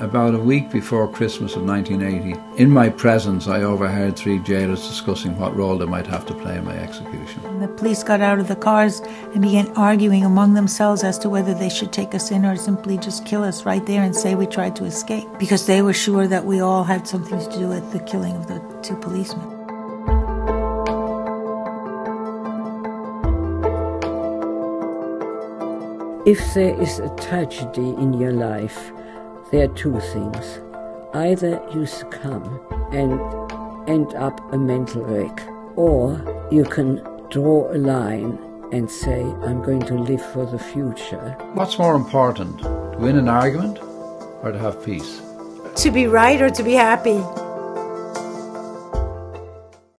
About a week before Christmas of 1980, in my presence, I overheard three jailers discussing what role they might have to play in my execution. The police got out of the cars and began arguing among themselves as to whether they should take us in or simply just kill us right there and say we tried to escape, because they were sure that we all had something to do with the killing of the two policemen. If there is a tragedy in your life, there are two things. Either you succumb and end up a mental wreck, or you can draw a line and say, I'm going to live for the future. What's more important, to win an argument or to have peace? To be right or to be happy?